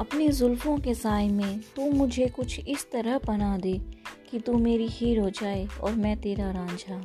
अपनी जुल्फ़ों के साय में तू मुझे कुछ इस तरह पना दे कि तू मेरी हीर हो जाए और मैं तेरा रांझा।